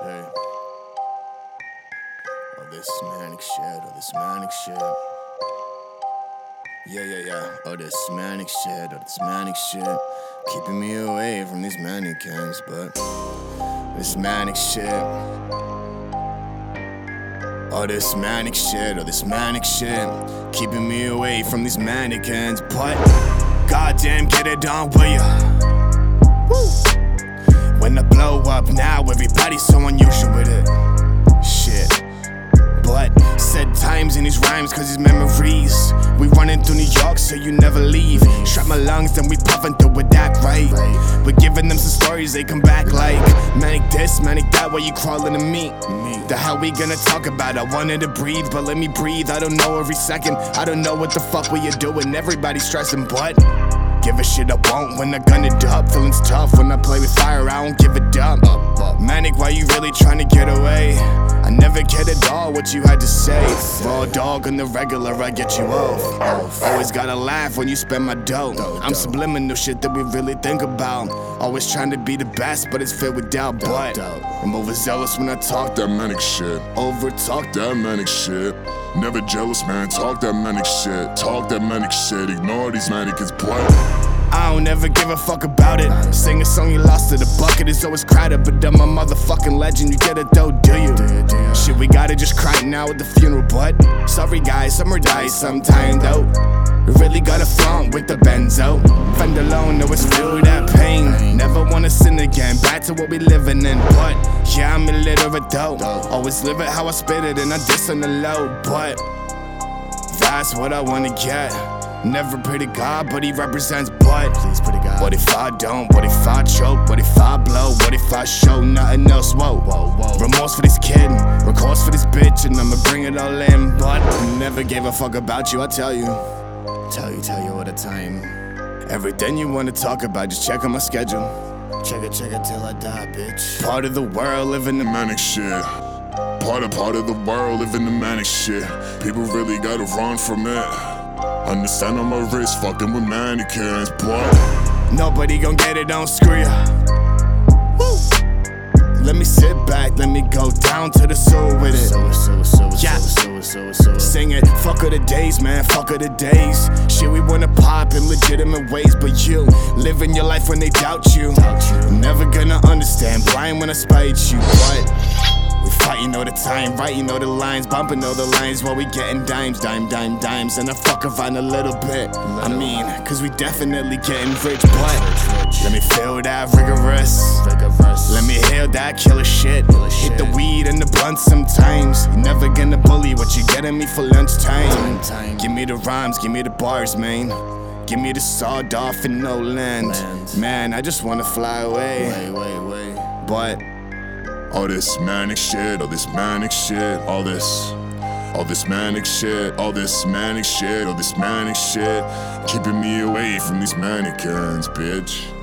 Hey. All this manic shit, all this manic shit. Yeah, yeah, yeah. All this manic shit, all this manic shit. Keeping me away from these mannequins, but this manic shit. All this manic shit, all this manic shit, keeping me away from these mannequins. But goddamn, get it done, will ya? Times in these rhymes, cause these memories. We running through New York, so you never leave. Strap my lungs, then we puffin' through it, that right. We're giving them some stories, they come back like manic this, manic that, why you crawling to me? The hell we gonna talk about? I wanted to breathe, but let me breathe. I don't know every second. I don't know what the fuck we are doing. Everybody's stressing, but give a shit I won't when I gun it up. Feelings tough when I play with fire, I don't give a dump. Manic, why you really trying to get away? I never cared at all what you had to say. Raw dog on the regular, I get you off. Always gotta laugh when you spend my dough. I'm subliminal shit that we really think about. Always trying to be the best, but it's filled with doubt. But I'm overzealous when I talk that manic shit. over talk. Talk that manic shit. Never jealous, man. Talk that manic shit. Talk that manic shit. Ignore these mannequins. Play. I don't ever give a fuck about it. Sing a song you lost to the bucket It's always crowded, but I'm a motherfucking legend. You get it though, do you? Shit, we gotta just cry now at the funeral, but sorry guys, summer dies sometime though. Really gotta flaunt with the benzo. Fend alone, always feel that pain. Never wanna sin again, back to what we living in. But yeah, I'm a illiterate though. Always live it how I spit it, and I diss on the low. But that's what I wanna get. Never pray to God, but he represents but Please pray to God. What if I don't? What if I choke? What if I blow? What if I show nothing else? Whoa, whoa, whoa. Remorse for this kid, recourse for this bitch, and I'ma bring it all in. But never gave a fuck about you, I tell you. Tell you, tell you all the time. Everything you wanna talk about, just check on my schedule. Check it, check it till I die, bitch. Part of the world living in Manic shit. Part of part of the world living the manic shit. People really gotta run from it. Understand on my wrist, fucking with mannequins, boy. Nobody gon' get it, don't screw ya. Let me sit back, let me go down to the soul with it. Yeah. Sing it, fuck of the days, man, fuck of the days. Shit, we wanna pop in legitimate ways, but you living your life when they doubt you. I'm never gonna understand, blind when I spite you, but. Fighting all the time, writing all the lines, bumping all the lines while we getting dimes, dime, dime, dimes, and I fuck around a little bit. I mean, cause we definitely getting rich, but let me feel that rigorous. Let me hear that killer shit. Hit the weed and the blunt sometimes. You're never gonna bully what you getting me for lunchtime. Give me the rhymes, give me the bars, man. Give me the sawed off and no land. Man, I just wanna fly away. But All this manic shit, all this manic shit, all this. All this manic shit, all this manic shit, all this manic shit. Keeping me away from these mannequins, bitch.